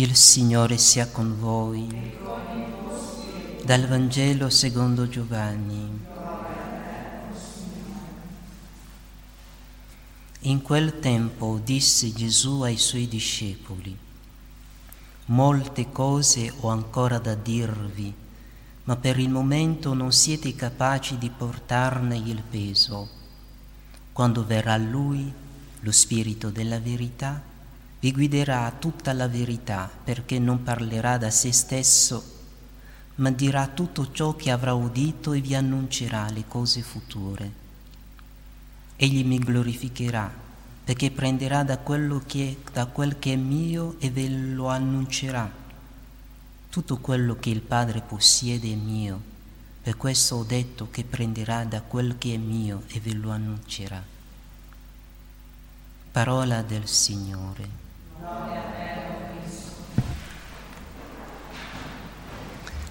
Il Signore sia con voi. Dal Vangelo secondo Giovanni. In quel tempo disse Gesù ai suoi discepoli, molte cose ho ancora da dirvi, ma per il momento non siete capaci di portarne il peso. Quando verrà Lui, lo Spirito della verità, vi guiderà tutta la verità perché non parlerà da se stesso, ma dirà tutto ciò che avrà udito e vi annuncerà le cose future. Egli mi glorificherà perché prenderà da, che, da quel che è mio e ve lo annuncerà. Tutto quello che il Padre possiede è mio, per questo ho detto che prenderà da quel che è mio e ve lo annuncerà. Parola del Signore.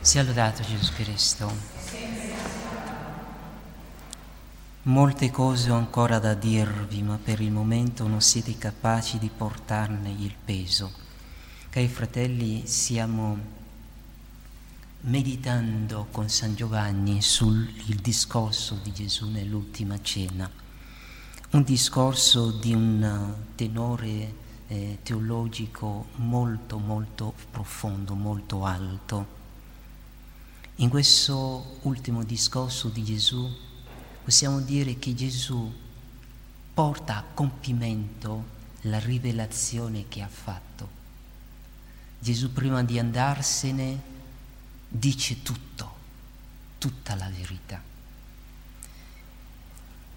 Sia lodato Gesù Cristo. Molte cose ho ancora da dirvi, ma per il momento non siete capaci di portarne il peso. Cari fratelli, stiamo meditando con San Giovanni sul discorso di Gesù nell'ultima cena, un discorso di un tenore eh, teologico molto molto profondo, molto alto. In questo ultimo discorso di Gesù possiamo dire che Gesù porta a compimento la rivelazione che ha fatto. Gesù prima di andarsene dice tutto, tutta la verità.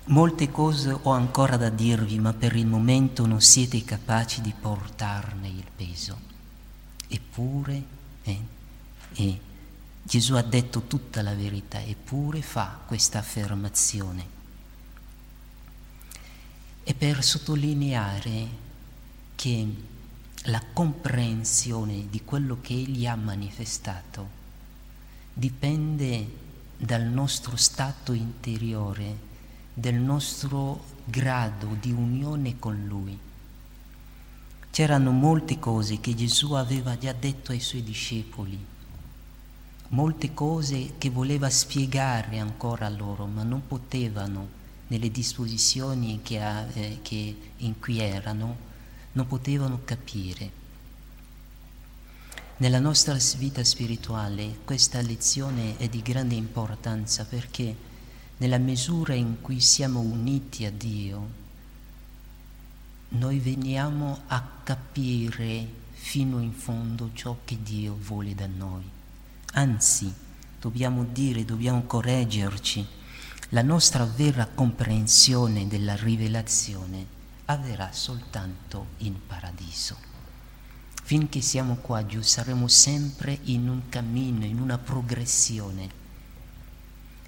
Molte cose ho ancora da dirvi, ma per il momento non siete capaci di portarne il peso. Eppure, eh, eh, Gesù ha detto tutta la verità, eppure fa questa affermazione. E per sottolineare che la comprensione di quello che Egli ha manifestato dipende dal nostro stato interiore del nostro grado di unione con Lui. C'erano molte cose che Gesù aveva già detto ai suoi discepoli, molte cose che voleva spiegare ancora loro, ma non potevano nelle disposizioni che, eh, che in cui erano, non potevano capire. Nella nostra vita spirituale questa lezione è di grande importanza perché nella misura in cui siamo uniti a Dio, noi veniamo a capire fino in fondo ciò che Dio vuole da noi. Anzi, dobbiamo dire, dobbiamo correggerci, la nostra vera comprensione della rivelazione avverrà soltanto in paradiso. Finché siamo qua giù saremo sempre in un cammino, in una progressione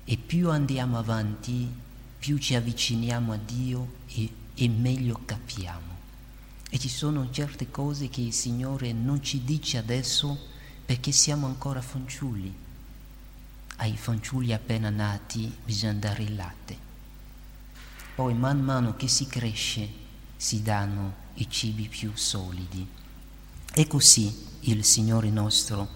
e più andiamo avanti, più ci avviciniamo a Dio e, e meglio capiamo. E ci sono certe cose che il Signore non ci dice adesso perché siamo ancora fanciulli. Ai fanciulli appena nati bisogna dare il latte. Poi man mano che si cresce si danno i cibi più solidi. E così il Signore nostro,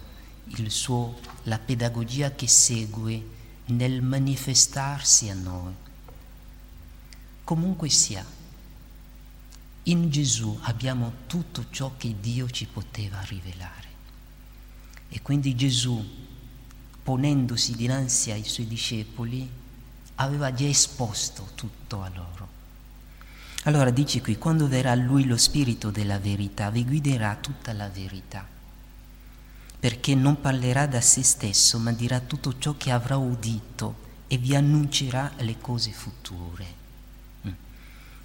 il suo, la pedagogia che segue nel manifestarsi a noi. Comunque sia, in Gesù abbiamo tutto ciò che Dio ci poteva rivelare. Quindi Gesù, ponendosi dinanzi ai suoi discepoli, aveva già esposto tutto a loro. Allora dice qui, quando verrà lui lo Spirito della verità, vi guiderà tutta la verità perché non parlerà da se stesso, ma dirà tutto ciò che avrà udito e vi annuncerà le cose future. Mm.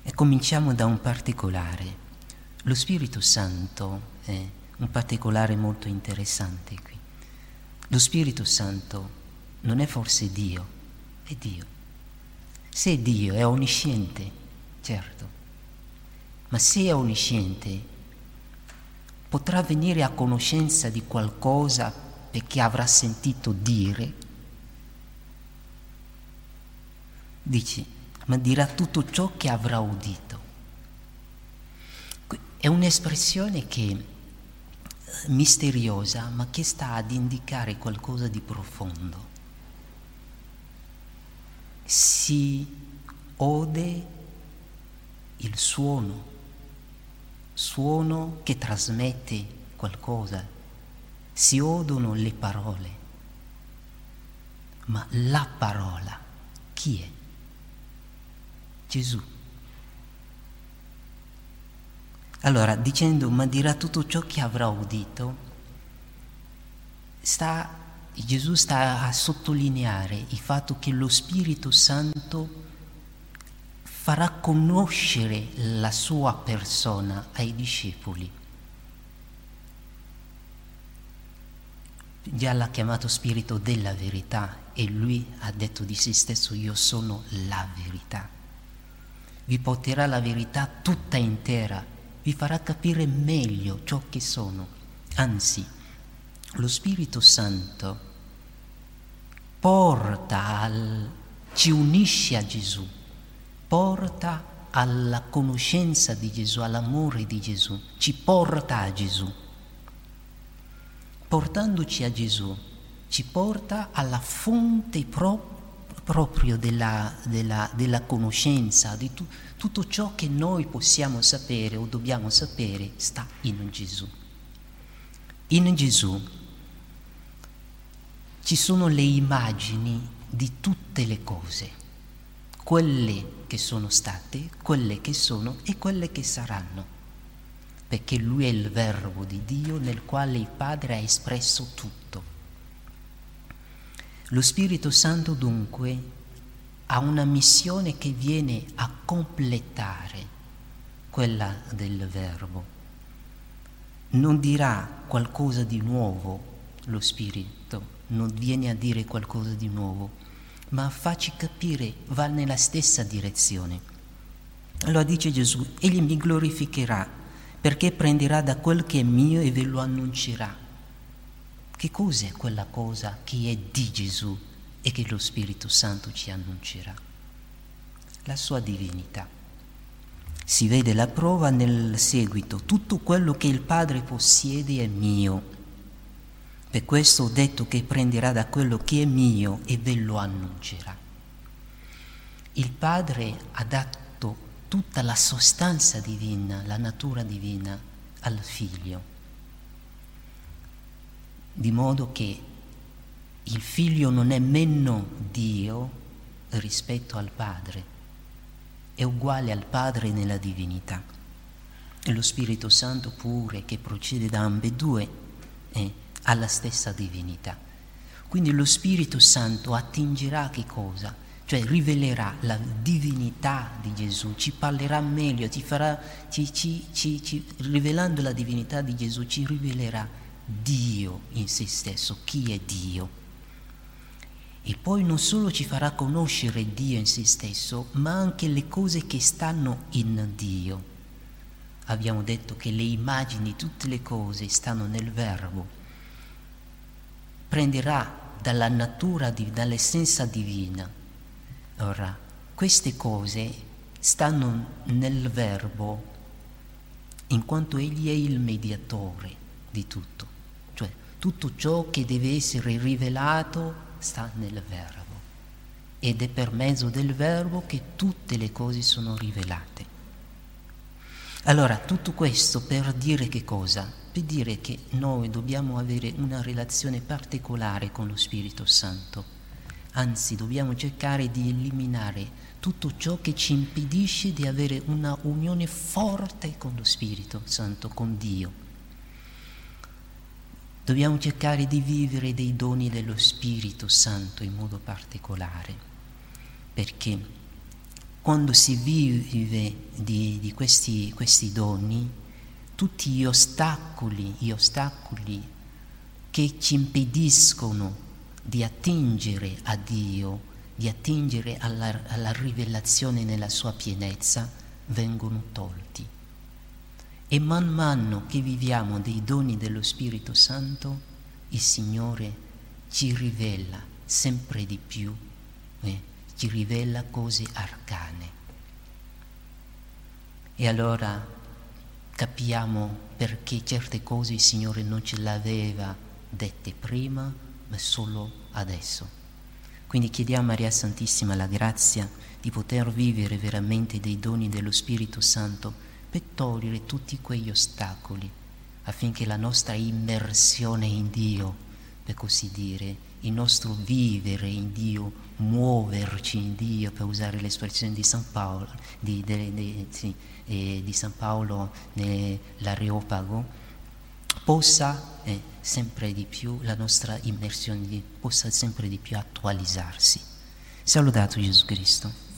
E cominciamo da un particolare. Lo Spirito Santo è un particolare molto interessante qui. Lo Spirito Santo non è forse Dio, è Dio. Se è Dio è onnisciente, certo, ma se è onnisciente potrà venire a conoscenza di qualcosa perché avrà sentito dire, dice, ma dirà tutto ciò che avrà udito. È un'espressione che misteriosa, ma che sta ad indicare qualcosa di profondo. Si ode il suono, suono che trasmette qualcosa, si odono le parole, ma la parola chi è? Gesù. Allora, dicendo, ma dirà tutto ciò che avrà udito, sta, Gesù sta a sottolineare il fatto che lo Spirito Santo farà conoscere la sua persona ai discepoli. Già l'ha chiamato Spirito della verità e lui ha detto di se stesso io sono la verità. Vi porterà la verità tutta intera vi farà capire meglio ciò che sono. Anzi, lo Spirito Santo porta al, ci unisce a Gesù, porta alla conoscenza di Gesù, all'amore di Gesù, ci porta a Gesù. Portandoci a Gesù, ci porta alla fonte propria proprio della, della, della conoscenza, di tu, tutto ciò che noi possiamo sapere o dobbiamo sapere sta in Gesù. In Gesù ci sono le immagini di tutte le cose, quelle che sono state, quelle che sono e quelle che saranno, perché Lui è il Verbo di Dio nel quale il Padre ha espresso tutto. Lo Spirito Santo dunque ha una missione che viene a completare quella del Verbo. Non dirà qualcosa di nuovo lo Spirito, non viene a dire qualcosa di nuovo, ma facci capire, va nella stessa direzione. Allora dice Gesù, egli mi glorificherà perché prenderà da quel che è mio e ve lo annuncerà. Che cos'è quella cosa che è di Gesù e che lo Spirito Santo ci annuncerà? La sua divinità. Si vede la prova nel seguito. Tutto quello che il Padre possiede è mio. Per questo ho detto che prenderà da quello che è mio e ve lo annuncerà. Il Padre ha dato tutta la sostanza divina, la natura divina al Figlio di modo che il figlio non è meno Dio rispetto al Padre, è uguale al Padre nella divinità. E lo Spirito Santo pure che procede da ambedue ha la stessa divinità. Quindi lo Spirito Santo attingerà che cosa? Cioè rivelerà la divinità di Gesù, ci parlerà meglio, ci farà, ci, ci, ci, rivelando la divinità di Gesù, ci rivelerà Dio in se stesso, chi è Dio. E poi non solo ci farà conoscere Dio in se stesso, ma anche le cose che stanno in Dio. Abbiamo detto che le immagini, tutte le cose stanno nel Verbo. Prenderà dalla natura, dall'essenza divina. Ora, queste cose stanno nel Verbo in quanto Egli è il mediatore di tutto. Tutto ciò che deve essere rivelato sta nel Verbo ed è per mezzo del Verbo che tutte le cose sono rivelate. Allora, tutto questo per dire che cosa? Per dire che noi dobbiamo avere una relazione particolare con lo Spirito Santo, anzi dobbiamo cercare di eliminare tutto ciò che ci impedisce di avere una unione forte con lo Spirito Santo, con Dio. Dobbiamo cercare di vivere dei doni dello Spirito Santo in modo particolare, perché quando si vive di, di questi, questi doni, tutti gli ostacoli, gli ostacoli che ci impediscono di attingere a Dio, di attingere alla, alla rivelazione nella sua pienezza, vengono tolti. E man mano che viviamo dei doni dello Spirito Santo, il Signore ci rivela sempre di più, eh, ci rivela cose arcane. E allora capiamo perché certe cose il Signore non ce l'aveva dette prima, ma solo adesso. Quindi chiediamo a Maria Santissima la grazia di poter vivere veramente dei doni dello Spirito Santo per togliere tutti quegli ostacoli affinché la nostra immersione in Dio, per così dire, il nostro vivere in Dio, muoverci in Dio, per usare l'espressione di San Paolo, di, di, di, sì, eh, di San Paolo nell'Areopago, possa eh, sempre di più, la nostra immersione possa sempre di più attualizzarsi. Sia lodato Gesù Cristo.